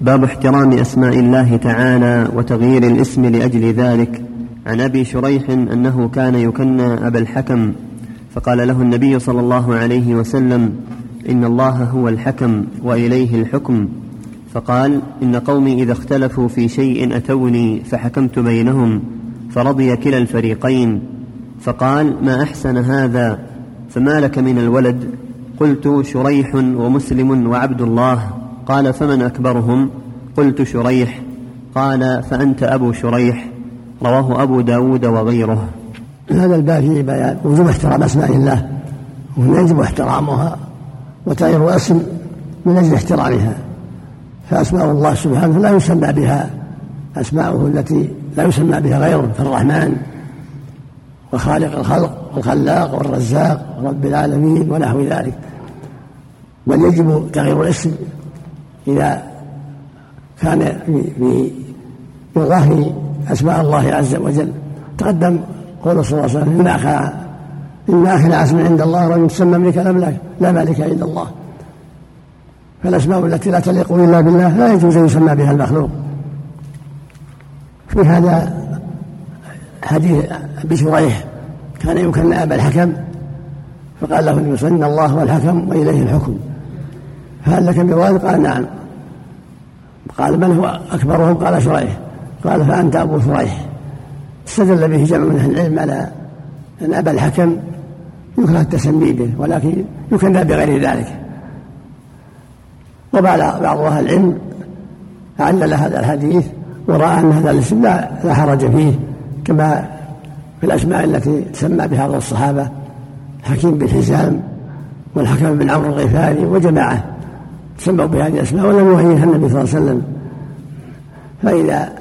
باب احترام أسماء الله تعالى وتغيير الاسم لأجل ذلك. عن أبي شريح أنه كان يكنى أبا الحكم فقال له النبي صلى الله عليه وسلم إن الله هو الحكم وإليه الحكم. فقال إن قومي إذا اختلفوا في شيء أتوني فحكمت بينهم فرضي كلا الفريقين. فقال ما أحسن هذا؟ فما لك من الولد؟ قلت شريح ومسلم وعبد الله. قال فمن أكبرهم؟ قلت شريح. قال فأنت أبو شريح. رواه أبو داود وغيره. هذا الباب فيه بيان. وجوب احترام أسماء الله. وهنا يجب احترامها وتغيير اسم من أجل احترامها. فأسماء الله سبحانه لا يسمى بها أسماؤه التي لا يسمى بها غيره كالرحمن وخالق الخلق والخلاق والرزاق ورب العالمين ونحو ذلك. بل يجب تغيير الاسم إذا كان في يضاهي أسماء الله عز وجل. تقدم قول صلى الله عليه وسلم إن أخا إن أخي عزم عند الله رجل تسمى ملك الأملاك لا مالك إلا الله. فالأسماء التي لا تليق إلا بالله لا يجوز أن يسمى بها المخلوق. في هذا حديث أبي شريح كان يمكن أبا الحكم فقال له النبي صلى الله عليه وسلم الله هو الحكم وإليه الحكم. فهل لك من والد قال نعم. قال من هو أكبرهم؟ قال شريح. قال فأنت أبو شريح. استدل به جمع من أهل العلم على أن أبا الحكم يكره التسمي به ولكن يكنى بغير ذلك. وبعض بعض أهل العلم علل هذا الحديث ورأى أن هذا الاسم لا, لا حرج فيه كما في الأسماء التي تسمى بها بعض الصحابة حكيم بن حزام والحكم بن عمرو الغفاري وجماعة. سموا بهذه الأسماء ولم يهيئها النبي صلى الله عليه وسلم. فإذا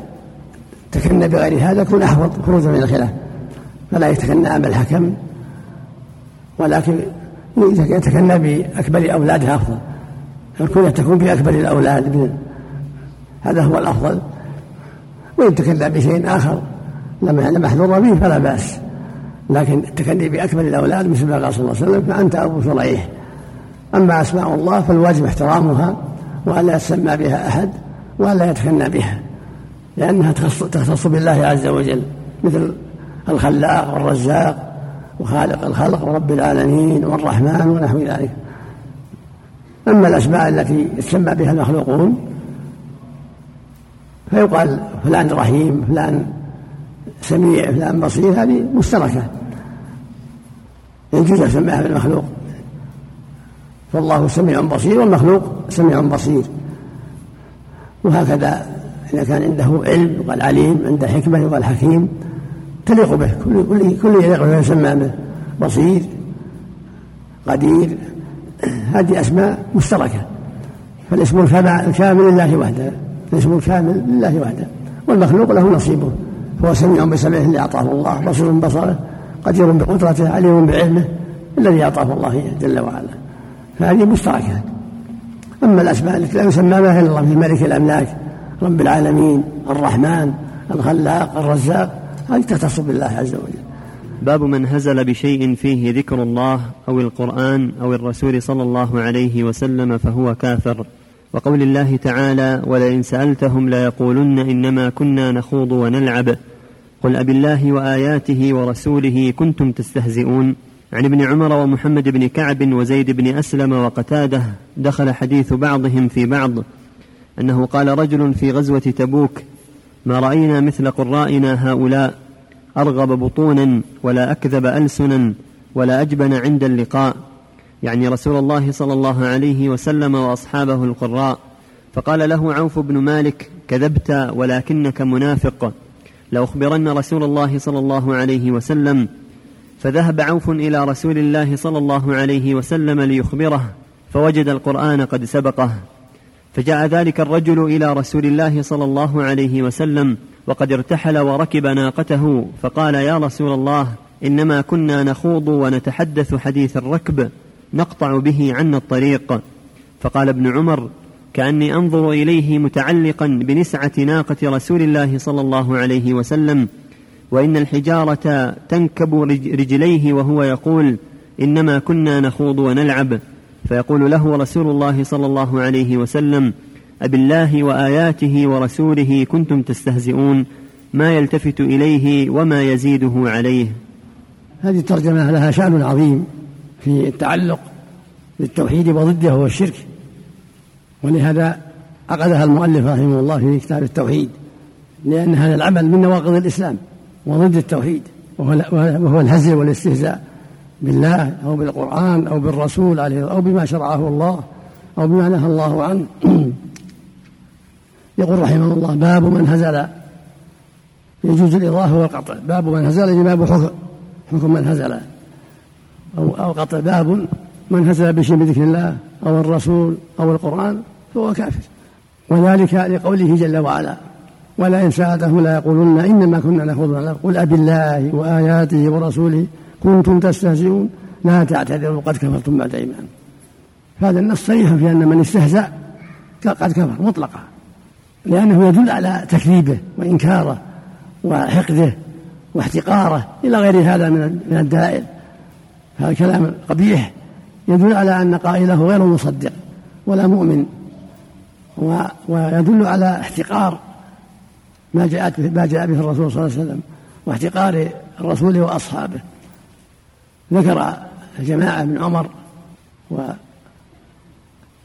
تكنى بغير هذا يكون أحوط خروجا من الخلاف. فلا يتكنى أبا الحكم ولكن يتكنى بأكبر أولاده أفضل الكنية تكون بأكبر الأولاد هذا هو الأفضل. وإن تكنى بشيء آخر لم محذور به فلا بأس. لكن التكني بأكبر الأولاد مثل ما قال صلى الله عليه وسلم فأنت أبو شريح. أما أسماء الله فالواجب احترامها وألا يتسمى بها أحد وألا يتكنى بها لأنها تختص بالله عز وجل مثل الخلاق والرزاق وخالق الخلق ورب العالمين والرحمن ونحو ذلك. أما الأسماء التي يتسمى بها المخلوقون فيقال فلان رحيم فلان سميع فلان بصير هذه مشتركة يجوز يسميها بالمخلوق. فالله سميع بصير والمخلوق سميع بصير. وهكذا إذا كان عنده علم يقال عليم عنده حكمة يقال حكيم تليق به. كل كل كل يليق به يسمى به. بصير قدير هذه أسماء مشتركة. فالاسم الكامل لله وحده. الاسم الكامل لله وحده. والمخلوق له نصيبه. فهو سميع بسمعه اللي أعطاه الله بصير بصره قدير بقدرته عليم بعلمه الذي أعطاه الله جل وعلا. فهذه مشتركة. أما الأسماء التي لا يسمى بها إلا الله مثل ملك الأملاك رب العالمين الرحمن الخلاق الرزاق هذه تختص بالله عز وجل. باب من هزل بشيء فيه ذكر الله أو القرآن أو الرسول صلى الله عليه وسلم فهو كافر. وقول الله تعالى ولئن سألتهم ليقولن إنما كنا نخوض ونلعب قل أب الله وآياته ورسوله كنتم تستهزئون. عن ابن عمر ومحمد بن كعب وزيد بن أسلم وقتاده دخل حديث بعضهم في بعض أنه قال رجل في غزوة تبوك ما رأينا مثل قرائنا هؤلاء أرغب بطونا ولا أكذب ألسنا ولا أجبن عند اللقاء. يعني رسول الله صلى الله عليه وسلم وأصحابه القراء. فقال له عوف بن مالك كذبت ولكنك منافق. لأخبرن رسول الله صلى الله عليه وسلم فذهب عوف إلى رسول الله صلى الله عليه وسلم ليخبره فوجد القرآن قد سبقه. فجاء ذلك الرجل إلى رسول الله صلى الله عليه وسلم وقد ارتحل وركب ناقته فقال يا رسول الله إنما كنا نخوض ونتحدث حديث الركب نقطع به عنا الطريق. فقال ابن عمر كأني أنظر إليه متعلقا بنسعة ناقة رسول الله صلى الله عليه وسلم وإن الحجارة تنكب رجليه وهو يقول إنما كنا نخوض ونلعب. فيقول له رسول الله صلى الله عليه وسلم أبالله وآياته ورسوله كنتم تستهزئون ما يلتفت إليه وما يزيده عليه. هذه الترجمة لها شأن عظيم في التعلق بالتوحيد وضده هو الشرك ولهذا عقدها المؤلف رحمه الله في كتاب التوحيد لأن هذا العمل من نواقض الإسلام. وضد التوحيد وهو الهزل والاستهزاء بالله أو بالقرآن أو بالرسول عليه أو بما شرعه الله أو بما نهى الله عنه. يقول رحمه الله باب من هزل. يجوز الإضافة والقطع. باب من هزل يعني باب حكم حكم من هزل. أو أو قطع. باب من هزل بشيء من ذكر الله أو الرسول أو القرآن فهو كافر. وذلك لقوله جل وعلا ولئن سألتهم لا يقولن إنما كنا نخوض ونلعب قل أبي الله وآياته ورسوله كنتم تستهزئون. لا تعتذروا قد كفرتم بعد إيمان. هذا النص صريح في أن من استهزأ قد كفر مطلقا لأنه يدل على تكذيبه وإنكاره وحقده واحتقاره إلى غير هذا من الدلائل. هذا الكلام قبيح يدل على أن قائله غير مصدق ولا مؤمن ويدل على احتقار ما جاءت ما جاء به الرسول صلى الله عليه وسلم واحتقار الرسول وأصحابه. ذكر جماعة من عمر وزيد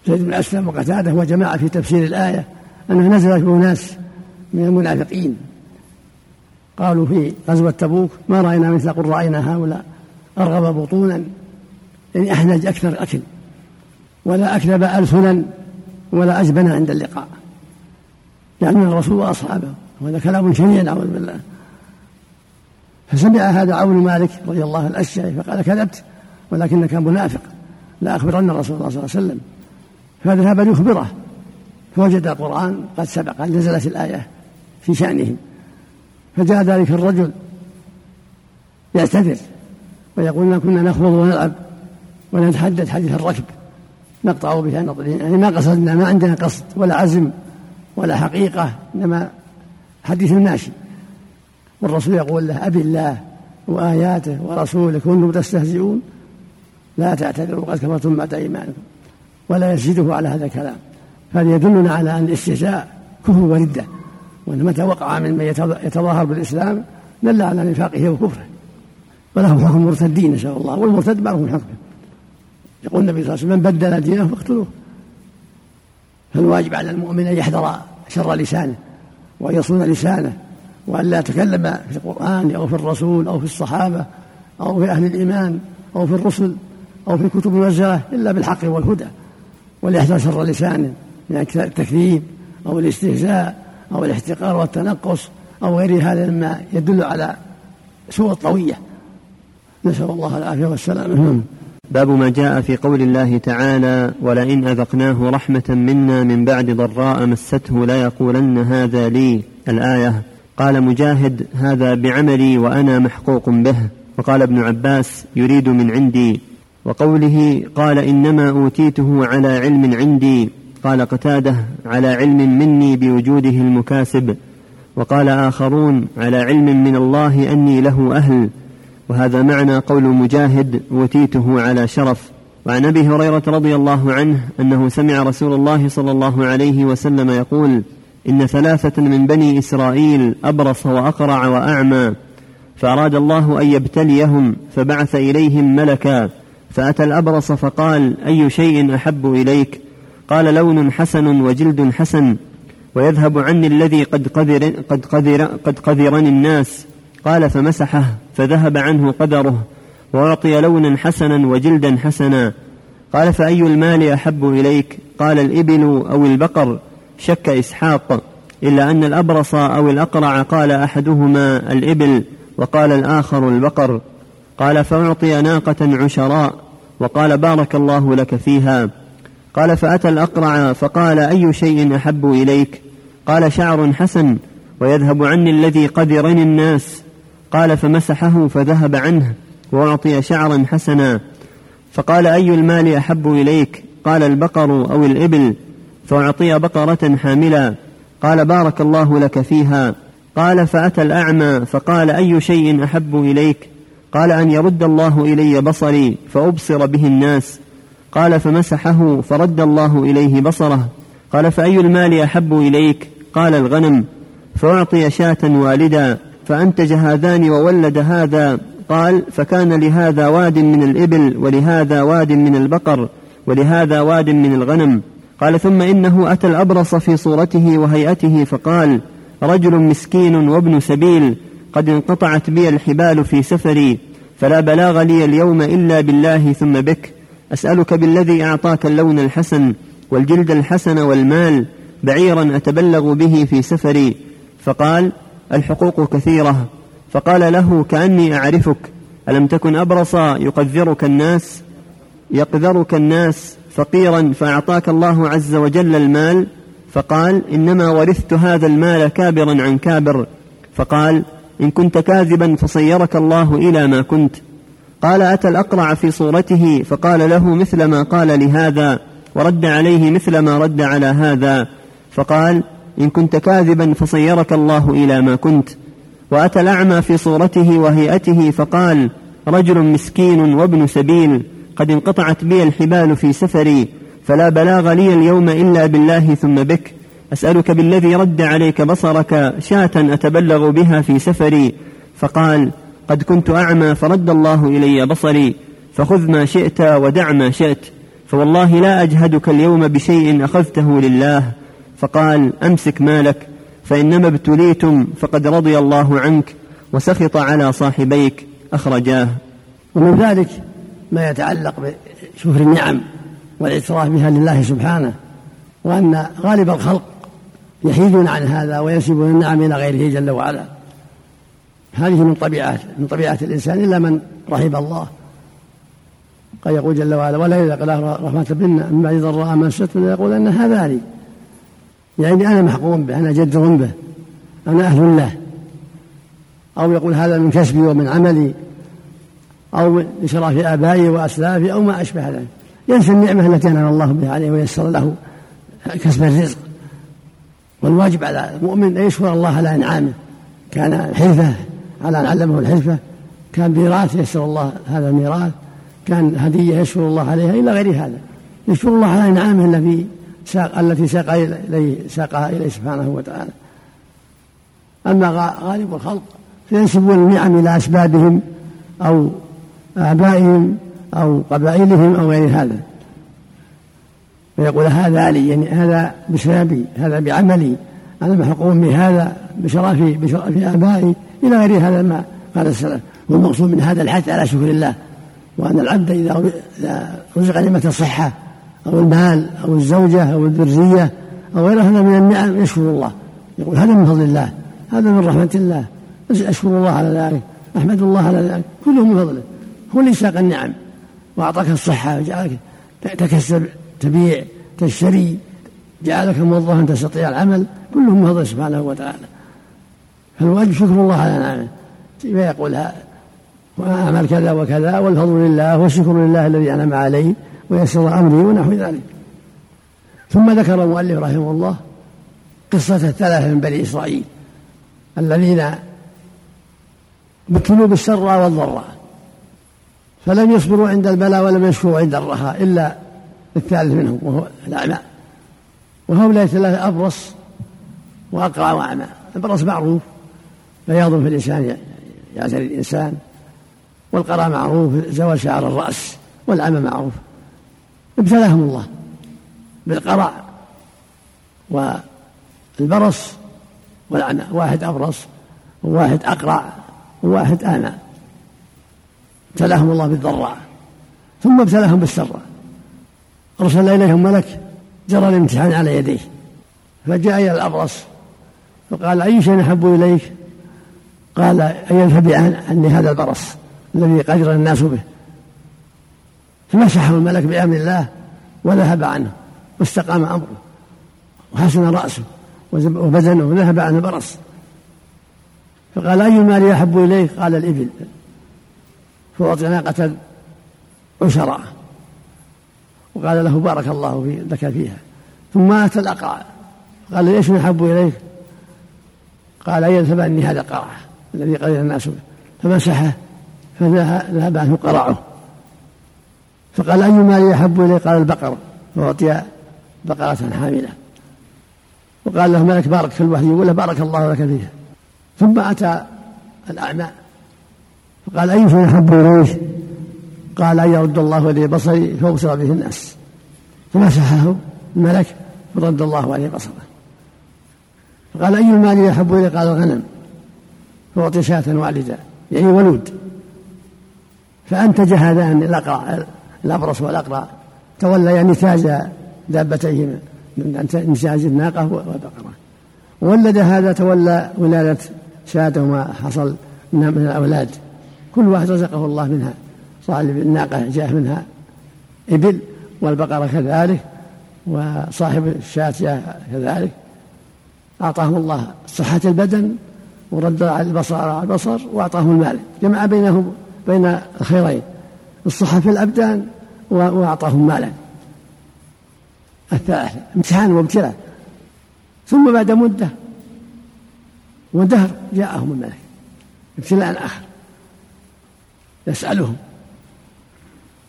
بن أسلم وقتادة وجماعه في تفسير الآية انها نزلت بأناس من المنافقين. قالوا في غزوة تبوك ما رأينا مثل قل رأينا هؤلاء أرغب بطونا. يعني أحنج أكثر أكل. ولا أكذب ألسنا ولا أجبن عند اللقاء. يعني الرسول وأصحابه وهذا كلام شنيع نعوذ بالله. فسمع هذا عون مالك رضي الله الأشعري فقال كذبت ولكنك منافق لا أخبرن الرسول صلى الله عليه وسلم. فذهب ليخبره. فوجد القرآن قد سبق أن نزلت الآية في شأنهم. فجاء ذلك الرجل يعتذر ويقول كنا نخوض ونلعب ونتحدث حديث الركب. نقطع بها نظرين يعني ما قصدنا ما عندنا قصد ولا عزم ولا حقيقة إنما حديث ماشي والرسول يقول له أبي الله وآياته ورسوله كنتم تستهزئون؟ لا تعتذروا قد كفرتم بعد إيمانكم. ولا يزيده على هذا الكلام. هذا يدلنا على أن الاستهزاء كفر وردة. وأن متى وقع من من يتظاهر بالإسلام دل على نفاقه وكفره. وله حكم المرتدين نسأل الله. والمرتد معروف حكمه. يقول النبي صلى الله عليه وسلم من بدل دينه فاقتلوه. فالواجب على المؤمن أن يحذر شر لسانه. وأن يصون لسانه وأن لا يتكلم في القرآن أو في الرسول أو في الصحابة أو في أهل الإيمان أو في الرسل أو في الكتب المنزلة إلا بالحق والهدى وليحذر شر لسانه من التكذيب أو الاستهزاء أو الاحتقار والتنقص أو غير هذا مما يدل على سوء الطوية. نسأل الله العافية والسلامة. باب ما جاء في قول الله تعالى ولئن أذقناه رحمة منا من بعد ضراء مسته ليقولن هذا لي. الآية قال مجاهد هذا بعملي وأنا محقوق به. وقال ابن عباس يريد من عندي. وقوله قال إنما أوتيته على علم عندي. قال قتاده على علم مني بوجوده المكاسب. وقال آخرون على علم من الله أني له أهل. وهذا معنى قول مجاهد أوتيته على شرف. وعن أبي هريرة رضي الله عنه أنه سمع رسول الله صلى الله عليه وسلم يقول إن ثلاثة من بني إسرائيل أبرص وأقرع وأعمى فأراد الله أن يبتليهم فبعث إليهم ملكا فأتى الأبرص فقال أي شيء أحب إليك؟ قال لون حسن وجلد حسن ويذهب عني الذي قد قذر قد قذر قد قذرني الناس. قال فمسحه فذهب عنه قدره وأعطي لونا حسنا وجلدا حسنا. قال فأي المال أحب إليك؟ قال الإبل أو البقر. شك إسحاق إلا أن الأبرص أو الأقرع قال أحدهما الإبل وقال الآخر البقر. قال فأعطي ناقة عشراء وقال بارك الله لك فيها. قال فأتى الأقرع فقال أي شيء أحب إليك؟ قال شعر حسن ويذهب عني الذي قدرني الناس. قال فمسحه فذهب عنه وأعطي شعرا حسنا. فقال أي المال أحب إليك؟ قال البقر أو الإبل. فأعطي بقرة حاملا. قال بارك الله لك فيها. قال فأتى الأعمى فقال أي شيء أحب إليك؟ قال أن يرد الله إلي بصري فأبصر به الناس. قال فمسحه فرد الله إليه بصره. قال فأي المال أحب إليك؟ قال الغنم. فأعطي شاة والدا. فأنتج هذان وولد هذا قال فكان لهذا واد من الإبل ولهذا واد من البقر ولهذا واد من الغنم. قال ثم إنه أتى الأبرص في صورته وهيئته فقال رجل مسكين وابن سبيل قد انقطعت بي الحبال في سفري فلا بلاغ لي اليوم إلا بالله ثم بك. أسألك بالذي أعطاك اللون الحسن والجلد الحسن والمال بعيرا أتبلغ به في سفري. فقال الحقوق كثيرة. فقال له كأني أعرفك ألم تكن أبرص يقذرك الناس يقذرك الناس فقيرا فأعطاك الله عز وجل المال؟ فقال إنما ورثت هذا المال كابرا عن كابر. فقال إن كنت كاذبا فصيرك الله إلى ما كنت. قال أتى الأقرع في صورته؟ فقال له مثل ما قال لهذا ورد عليه مثل ما رد على هذا. فقال إن كنت كاذبا فصيرك الله إلى ما كنت. وأتى الأعمى في صورته وهيئته فقال رجل مسكين وابن سبيل قد انقطعت بي الحبال في سفري فلا بلاغ لي اليوم إلا بالله ثم بك. أسألك بالذي رد عليك بصرك شاة أتبلغ بها في سفري. فقال قد كنت أعمى فرد الله إلي بصري فخذ ما شئت ودع ما شئت. فوالله لا أجهدك اليوم بشيء أخذته لله. فقال أمسك مالك فإنما ابتليتم فقد رضي الله عنك وسخط على صاحبيك أخرجاه. ومن ذلك ما يتعلق بشكر النعم والاعتراف بها لله سبحانه وأن غالب الخلق يحيدون عن هذا وينسبون النعم إلى غيره جل وعلا. هذه من طبيعات من طبيعة الإنسان إلا من رحم الله. قد يقول جل وعلا ولا قال رحمة منا من بعد ضراء مسته يقول أن هذا لي. يعني أنا محقوم به أنا جدر به أنا أهل له أو يقول هذا من كسبي ومن عملي أو لشرف آبائي وأسلافي أو ما أشبه ذلك. ينسى النعمة التي أنعم الله بها عليه ويسر له كسب الرزق. والواجب على المؤمن أن يشكر الله على إنعامه. كان حرفة على أن علمه الحرفة كان ميراث يسر الله هذا الميراث. كان هدية يشكر الله عليها. إلى غير هذا. يشكر الله على إنعامه التي ساق التي ساق إليه ساقها إليه سبحانه وتعالى. أما غالب الخلق فينسبون النعم إلى أسبابهم أو آبائهم أو قبائلهم أو غير هذا. ويقول هذا لي يعني هذا بسببي هذا بعملي. أنا محقوم بهذا بشرفي بشرف آبائي. إلى غير هذا ما قال السلف. والمقصود من هذا الحث على شكر الله وأن العبد إذا رزق نعمة الصحة. أو المال أو الزوجة أو الذرية أو غير هذا من النعم يشكر الله. يقول هذا من فضل الله هذا من رحمة الله. أشكر الله على ذلك أحمد الله على ذلك كله من فضله. هو اللي ساق النعم. وأعطاك الصحة وجعلك تكسب تبيع تشتري جعلك موظفا تستطيع العمل كله من فضله سبحانه وتعالى. فالواجب شكر الله على نعمه. فيقول وأعمل كذا وكذا والفضل لله والشكر لله الذي أنعم علي ويسر أمري ونحو ذلك. ثم ذكر المؤلف رحمه الله قصة الثلاثة من بني إسرائيل الذين ابتلوا بالسراء والضراء فلم يصبروا عند البلاء ولم يشكروا عند الرخاء إلا الثالث منهم وهو الأعمى. وهؤلاء ثلاثة أبرص وأقرع وأعمى. البرص معروف بياض في الإنسان يعزل الإنسان والقرع معروف زوال شعر الرأس والعمى معروف. ابتلاهم الله بالقرع والبرص والعمى واحد أبرص وواحد أقرع وواحد أعمى ابتلاهم الله بالضراء ثم ابتلاهم بالسراء. أرسل إليهم ملك جرى الامتحان على يديه فجاء إلى الأبرص فقال أي شيء أحب إليك؟ قال أن يذهب عني هذا البرص الذي قدر الناس به. فمسحه الملك بأمر الله وذهب عنه واستقام أمره وحسن رأسه وبدنه وذهب عن البرص فقال أي المال أحب إليك؟ قال الإبل. فأعطي ناقة عشراء وقال له بارك الله في لك فيها. ثم أتى الأقرع قال ليش أحب إليك؟ قال يذهب عني هذا القرع الذي قرر الناس فمسحه فذهب عنه قرعه. فقال أي مال يحب إليه قال البقر. فأعطي بقرة حاملة. وقال له ملك بارك في الوحي يقول له بارك الله لك فيها. ثم أتى الأعمى. فقال أي شيء أحب إليه قال أن يرد الله إلي بصري فأبصر به الناس. فمسحه الملك فرد الله عليه بصره. فقال أي المال يحب إليه قال الغنم. فأعطي شاة والدا يعني ولود. فأنتج هذان الأقرع الأبرص والأقرع توليا نتاج دابتيهما من نتاج الناقة والبقرة. وولد هذا تولى ولادة شاة وما حصل من الأولاد. كل واحد رزقه الله منها. صاحب الناقة جاء منها إبل والبقرة كذلك وصاحب الشاة كذلك. أعطاهم الله صحة البدن ورد على البصر على البصر وأعطاهم المال. جمع بينهم بين الخيرين. الصحة في الأبدان وأعطاهم مالا. الثلاثة امتحان وابتلاء. ثم بعد مدة ودهر جاءهم الملك. ابتلاء آخر. يسألهم.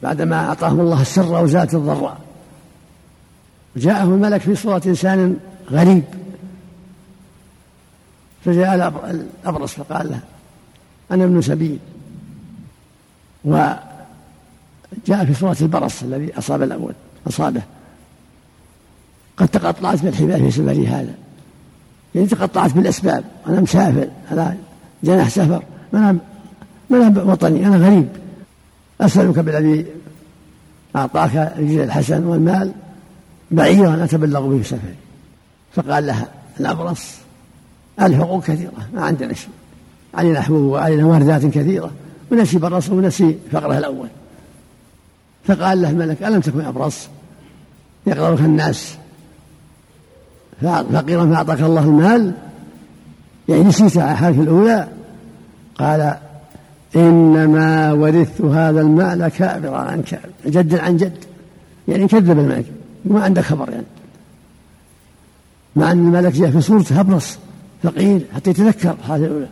بعدما أعطاهم الله السر وزالت الضراء. جاءهم الملك في صورة إنسان غريب. فجاء الأبرص فقال له أنا ابن سبيل. وجاء في صورة البرص الذي أصاب الأول أصابه. قد تقطعت بالحبال في سفري هذا. يعني تقطعت بالأسباب. أنا مسافر على جناح سفر. ما أنا وطني أنا غريب. أسألك بالذي أعطاك الجزء الحسن والمال بعيرا أتبلغ به سفري. فقال لها الأبرص الحقوق كثيرة ما عندنا شيء علينا حقوق وعلينا واردات كثيرة. ونسي برص ونسي فقره الأول. فقال له الملك ألم تكن أبرص؟ يقرأك الناس. فقيرا فأعطاك الله المال. يعني نسيت حالك الأولى. قال إنما ورثت هذا المال كابرا عن كابر جد عن جد. يعني كذب الملك. ما عنده خبر يعني. مع أن الملك جاء في صورته أبرص فقير حتى يتذكر هذه الأولى.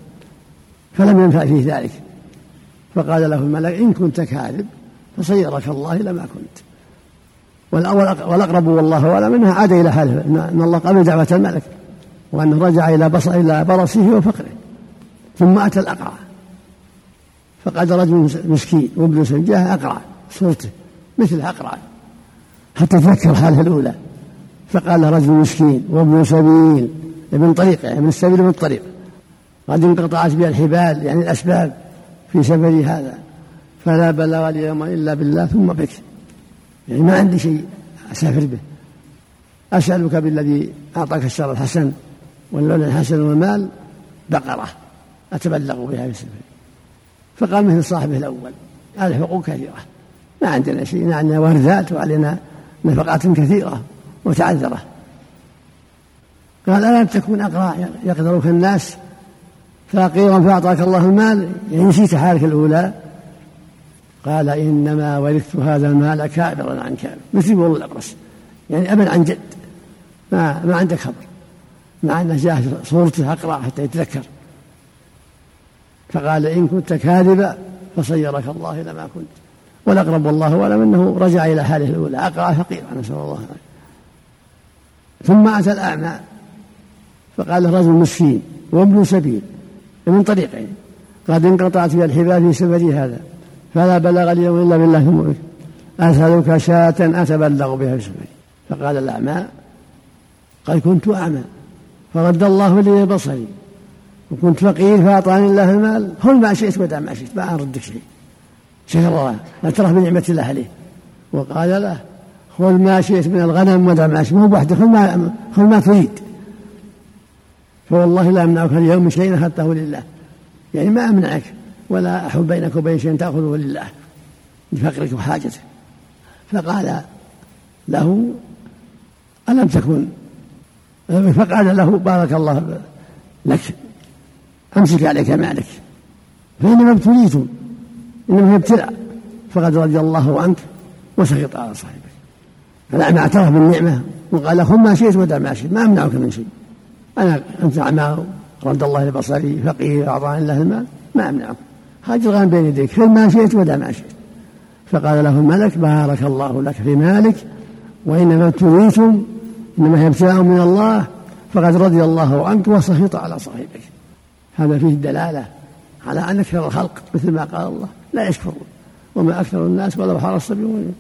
فلم ينفع فيه ذلك. فقال له الملك إن كنت كاذب فصيرك الله إلى ما كنت. والأقرب والله أعلم أنها عاد إلى حاله أن الله قبل دعوة الملك وأنه رجع إلى بصر إلى برصه وفقره ثم أتى الأقرع. فقال رجل مسكين وابن سجاه أقرع صورته مثل أقرع حتى تذكر حاله الأولى. فقال له رجل مسكين وابن سبيل ابن طريق يعني من السبيل من الطريق قد انقطعت بها الحبال يعني الأسباب في سفري هذا. فلا بلغ اليوم إلا بالله ثم بك. يعني ما عندي شيء أسافر به. أسألك بالذي أعطاك الشر الحسن واللون الحسن والمال بقرة. أتبلغ بها في سفري فقال مثل صاحبه الأول الحقوق كثيرة. ما عندنا شيء ما عندنا واردات وعلينا نفقات كثيرة متعذرة. قال ألم تكن أقرأ يقدرك الناس؟ فقيرا فأعطاك الله المال يعني نسيت حالك الأولى. قال إنما ورثت هذا المال كابرا عن كابر مثل يقول الأبرص يعني أبا عن جد. ما ما عندك خبر. مع أنه جاء صورته أقرأ حتى يتذكر. فقال إن كنت كاذبا فصيرك الله إلى ما كنت. والأقرب والله أعلم أنه رجع إلى حاله الأولى. أقرأ فقيرا نسأل الله عليه ثم أتى الأعمى فقال رجل مسكين وابن سبيل. من طريقين. قد انقطعت بي الحبال في سفري هذا. فلا بلغ اليوم إلا بالله بك أسألك شاة أتبلغ بها سفري فقال الاعمى قد كنت أعمى. فرد الله لي بصري. وكنت فقير فأعطاني الله المال. خذ ما شئت ودع ما شئت ما أردك شيء. شكر لا ترى بنعمة الله عليه وقال له خذ ما شئت من الغنم ودع ما شئت. مو بوحدك خذ ما خذ ما تريد. فوالله لا أمنعك اليوم من شيء أخذته لله يعني ما أمنعك. ولا أحب بينك وبين شيء تأخذه لله لفقرك وحاجتك فقال له ألم تكن؟ فقال له بارك الله لك أمسك عليك مالك. فإنما ابتليتم إنما هي ابتلاء. فقد رضي الله عنك وسخط على صاحبك. فالأعمى أعترف بالنعمة. وقال خذ ما شئت ودع ما شئت ما أمنعك من شيء. أنا أنت أعمى رد الله لبصري فقير أعطاني الله المال ما أمنعه الغنم بين يديك خذ ما شئت ودع ما شئت. فقال له الملك بارك الله لك في مالك وإنما ابتليتم إنما هي ابتلاء من الله فقد رضي الله عنك وسخط على صاحبك. هذا فيه دلالة على أن أكثر الخلق مثل ما قال الله لا يشكرون وما أكثر الناس ولو حرصت بمؤمنين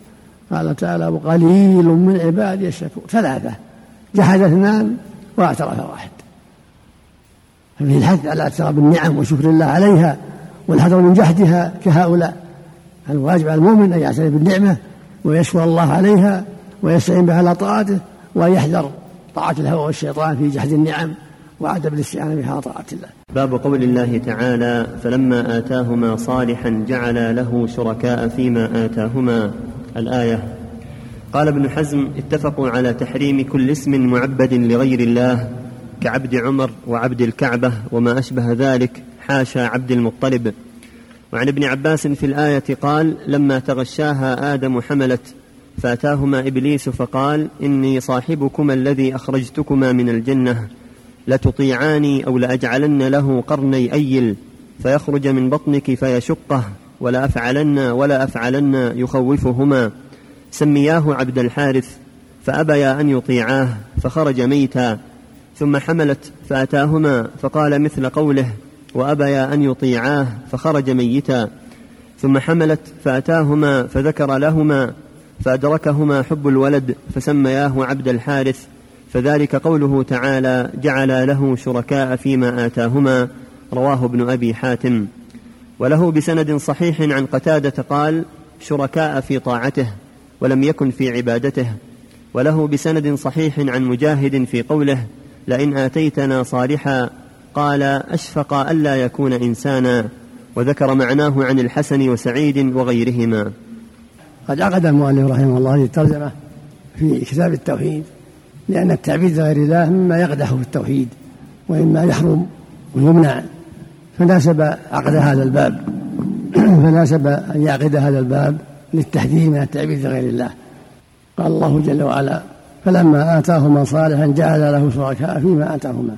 قال تعالى وقليل من عبادي الشكور. ثلاثة جحد اثنان واعترف واحد. ففيه الحث على اعتراف النعم وشكر الله عليها والحذر من جحدها كهؤلاء. الواجب على المؤمن أن يعترف بالنعمة ويشكر الله عليها ويستعين بها على طاعته ويحذر طاعة الهوى والشيطان في جحد النعم وعدم الاستعانة بها طاعة الله. باب قول الله تعالى فلما آتاهما صالحا جعل له شركاء فيما آتاهما. الآية قال ابن حزم اتفقوا على تحريم كل اسم معبد لغير الله كعبد عمر وعبد الكعبة وما أشبه ذلك حاشا عبد المطلب. وعن ابن عباس في الآية قال لما تغشاها آدم حملت فأتاهما إبليس فقال إني صاحبكما الذي أخرجتكما من الجنة لتطيعاني أو لأجعلن له قرني أيل فيخرج من بطنك فيشقه ولا أفعلن ولا أفعلن يخوفهما. سمياه عبد الحارث فأبيا أن يطيعاه فخرج ميتا ثم حملت فأتاهما فقال مثل قوله وأبيا أن يطيعاه فخرج ميتا. ثم حملت فأتاهما فذكر لهما فأدركهما حب الولد فسمياه عبد الحارث. فذلك قوله تعالى جعل له شركاء فيما آتاهما. رواه ابن أبي حاتم. وله بسند صحيح عن قتادة قال شركاء في طاعته ولم يكن في عبادته. وله بسند صحيح عن مجاهد في قوله لئن آتيتنا صالحا قال أشفق ألا يكون إنسانا وذكر معناه عن الحسن وسعيد وغيرهما. قد عقد المؤلف رحمه الله هذه الترجمة في كتاب التوحيد لأن التعبيد لغير الله مما يقدح في التوحيد وإما يحرم ويمنع. فناسب عقد هذا الباب فناسب أن يعقد هذا الباب للتحذير من التعبيد لغير الله. قال الله جل وعلا فلما آتاهما صالحا جعل له شركاء فيما آتاهما.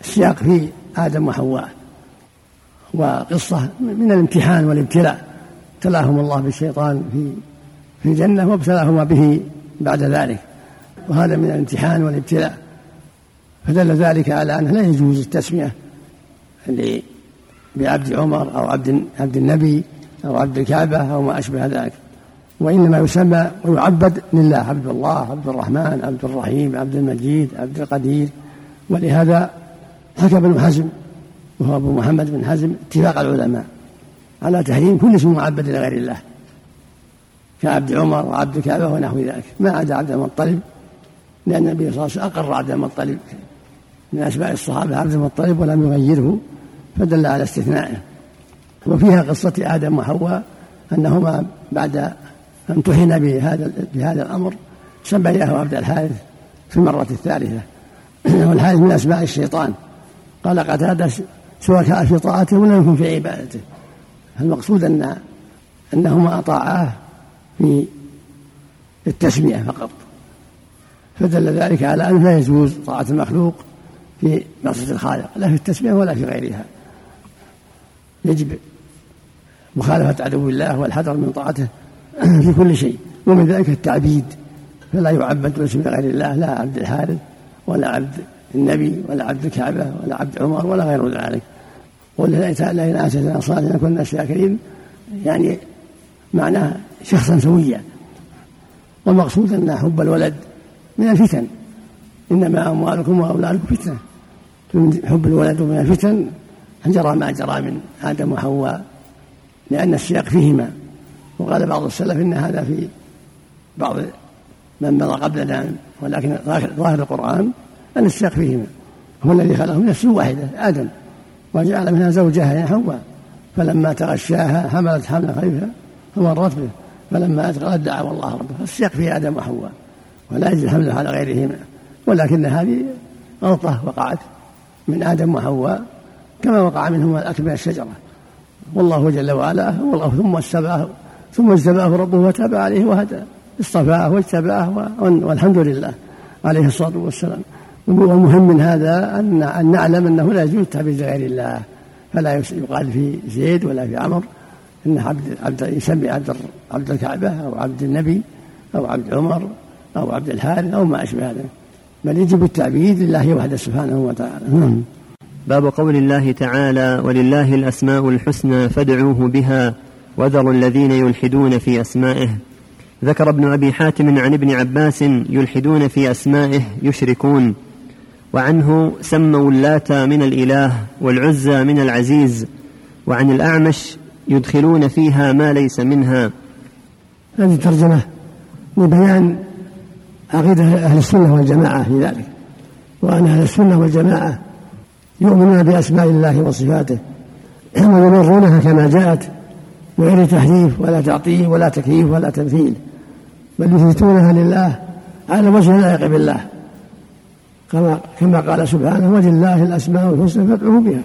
السياق في آدم وحواء وقصة من الامتحان والابتلاء. ابتلاهم الله بالشيطان في في الجنة وابتلاهما به بعد ذلك. وهذا من الامتحان والابتلاء. فدل ذلك على أنه لا يجوز التسمية بعبد عمر أو عبد عبد النبي أو عبد الكعبة أو ما أشبه ذلك. وإنما يسمى ويعبد لله عبد الله عبد الرحمن عبد الرحيم عبد المجيد عبد القدير. ولهذا حكى ابن حزم وهو أبو محمد بن حزم اتفاق العلماء على تحريم كل اسم معبد لغير الله كعبد عمر وعبد الكعبة ونحو ذلك. ما عدا عبد المطلب لأن النبي صلى الله عليه وسلم أقر عبد المطلب. من أسماء الصحابة عبد المطلب ولم يغيره فدل على استثنائه. وفيها قصة آدم وحواء أنهما بعد امتحن بهذا بهذا الأمر سمياه عبد الحارث في المرة الثالثة. والحارث من أسماء الشيطان. قال قتادة شركاء في طاعته ولم يكن في عبادته. المقصود أن أنهما أطاعاه في التسمية فقط. فدل ذلك على أنه لا يجوز طاعة المخلوق في معصية الخالق لا في التسمية ولا في غيرها. يجب مخالفة عدو الله والحذر من طاعته في كل شيء. ومن ذلك التعبيد فلا يعبد باسم غير الله لا عبد الحارث ولا عبد النبي ولا عبد الكعبة ولا عبد عمر ولا غير ذلك. لئن آتتنا صالحا كنا شاكرين يعني معناه شخصا سويا. والمقصود أن حب الولد من الفتن. إنما أموالكم وأولادكم فتنة. من حب الولد ومن الفتن جرى ما جرى من آدم وحواء لأن السياق فيهما. وقال بعض السلف إن هذا في بعض من مضى قبلنا ولكن ظاهر القرآن. أن السياق فيهما هو الذي خلقه من نفس واحدة آدم. وجعل منها زوجها يا حواء. فلما تغشاها حملت حملا خفيفا فمرت به. فلما أثقلت دعوا الله ربه. السياق في آدم وحواء. ولا يجوز حمله على غيرهما. ولكن هذه غلطة وقعت من آدم وحواء كما وقع منهما الأكل من الشجرة. والله جل وعلا والله ثم اجتباه ثم اجتباه ربه وتاب عليه وهدى. اصطفاه واجتباه والحمد لله عليه الصلاة والسلام. والمهم من هذا أن أن نعلم أنه لا يجوز التعبيد لغير الله فلا يقال في زيد ولا في عمر إن عبد عبد يسمي عبد عبد الكعبة أو عبد النبي أو عبد عمر أو عبد الحارث أو ما أشبه ذلك بل يجب التعبيد لله وحده سبحانه وتعالى. نعم. باب قول الله تعالى ولله الأسماء الحسنى فادعوه بها وذروا الذين يلحدون في أسمائه. ذكر ابن أبي حاتم عن ابن عباس يلحدون في أسمائه يشركون. وعنه سموا اللات من الإله والعزى من العزيز وعن الأعمش يدخلون فيها ما ليس منها. هذه ترجمة لبيان عقيدة أهل السنة والجماعة في ذلك. وأن أهل السنة والجماعة يؤمنون بأسماء الله وصفاته. ويمرونها كما جاءت بغير تحريف ولا تعطيل ولا تكييف ولا تمثيل بل يثبتونها لله على وجه اللائق بالله. كما كما قال سبحانه ولله الأسماء الحسنى فادعوه بها.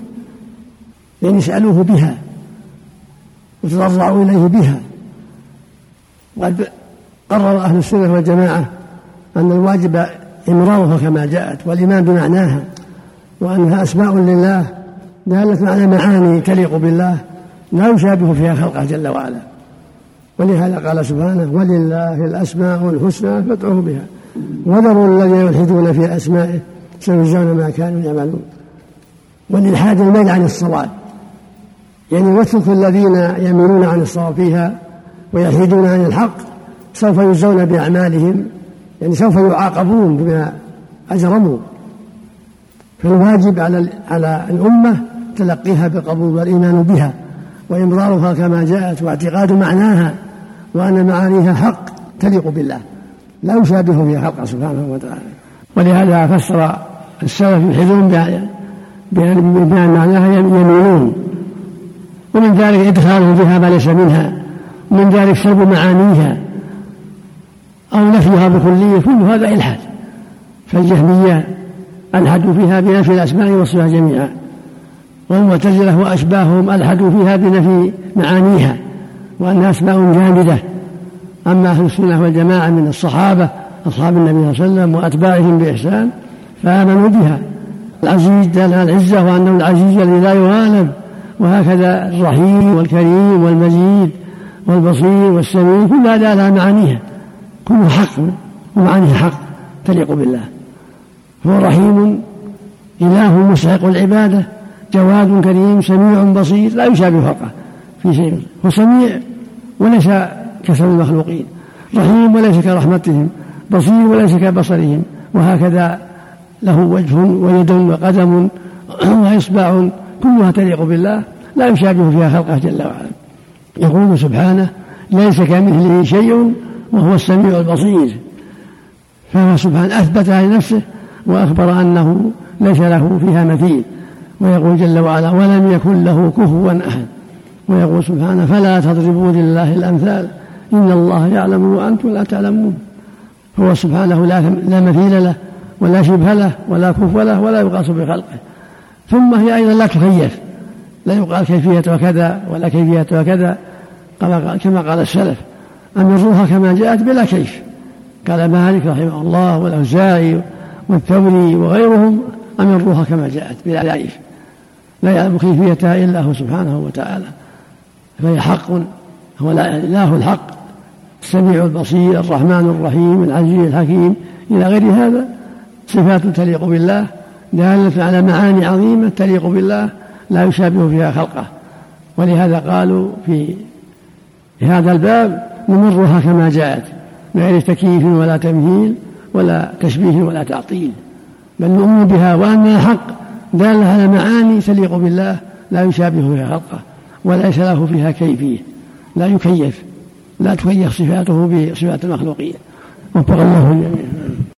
يعني اسالوه بها وتضرعوا إليه بها. وقد قرر أهل السنة والجماعة أن الواجب إمرارها كما جاءت والإيمان بمعناها وانها أسماء لله دالة على معاني تليق بالله لا يشابه فيها خلقه جل وعلا. ولهذا قال سبحانه ولله الأسماء الحسنى فادعوه بها. وذروا الذين يلحدون في أسمائه سيجزون ما كانوا يعملون. والإلحاد الميل عن الصواب يعني واترك الذين يميلون عن الصواب فيها ويلحدون عن الحق سوف يجزون بأعمالهم. يعني سوف يعاقبون بما أجرموا. فالواجب على على الأمة تلقيها بالقبول والإيمان بها وإمرارها كما جاءت واعتقاد معناها وأن معانيها حق تليق بالله. لا يشابه فيها خلقه سبحانه وتعالى. ولهذا فسر السلف يلحدون بأن معناها يميلون. ومن ذلك إدخالهم فيها ما ليس منها. ومن ذلك سلب معانيها. أو نفيها بكلية. كل هذا إلحاد. فالجهمية ألحدوا فيها بنفي الأسماء والصفات جميعا. والمعتزلة وأشباههم ألحدوا فيها بنفي معانيها. وأنها أسماء جامدة. أما أهل السنة والجماعة من الصحابة أصحاب النبي صلى الله عليه وسلم وأتباعهم بإحسان فآمنوا بها. العزيز دل على العزة وأنه العزيز الذي لا يغالب. وهكذا الرحيم والكريم والمجيد والبصير والسميع كل هذا لها معانيها. كله حق ومعانيه حق تليق بالله. هو رحيم إله مستحق العبادة جواد كريم سميع بصير لا يشابه خلقه في شيء. هو سميع وليس كسر المخلوقين. رحيم وليس كرحمتهم بصير وليس كبصرهم وهكذا له وجه ويد وقدم وإصبع كلها تليق بالله لا يشابه فيها خلقه جل وعلا. يقول سبحانه ليس كمثله شيء وهو السميع البصير. فهو سبحانه أثبتها لنفسه وأخبر أنه ليس له فيها مثيل. ويقول جل وعلا ولم يكن له كفوا أحد. ويقول سبحانه فلا تضربوا لله الأمثال. إن الله يعلم وأنتم لا تعلمون. هو سبحانه لا لا مثيل له ولا شبه له ولا كف له ولا يقاس بخلقه. ثم هي أيضا لا تكيف لا يقال كيفية وكذا ولا كيفية وكذا كما قال السلف. أمروها كما جاءت بلا كيف. قال مالك رحمه الله والأوزاعي والثوري وغيرهم أمروها كما جاءت بلا كيف. لا يعلم كيفيتها إلا هو سبحانه وتعالى. فهي حق هو الإله الحق. السميع البصير الرحمن الرحيم العزيز الحكيم. إلى غير هذا صفات تليق بالله دالة على معاني عظيمة تليق بالله لا يشابه فيها خلقه. ولهذا قالوا في هذا الباب نمرها كما جاءت بغير تكييف ولا تمثيل ولا تشبيه ولا تعطيل. بل نؤمن بها وأنها حق دالة على معاني تليق بالله لا يشابه فيها خلقه وليس له فيها كيفية لا يكيف. لا تكيف صفاته بصفات المخلوقين وفق الله الجميع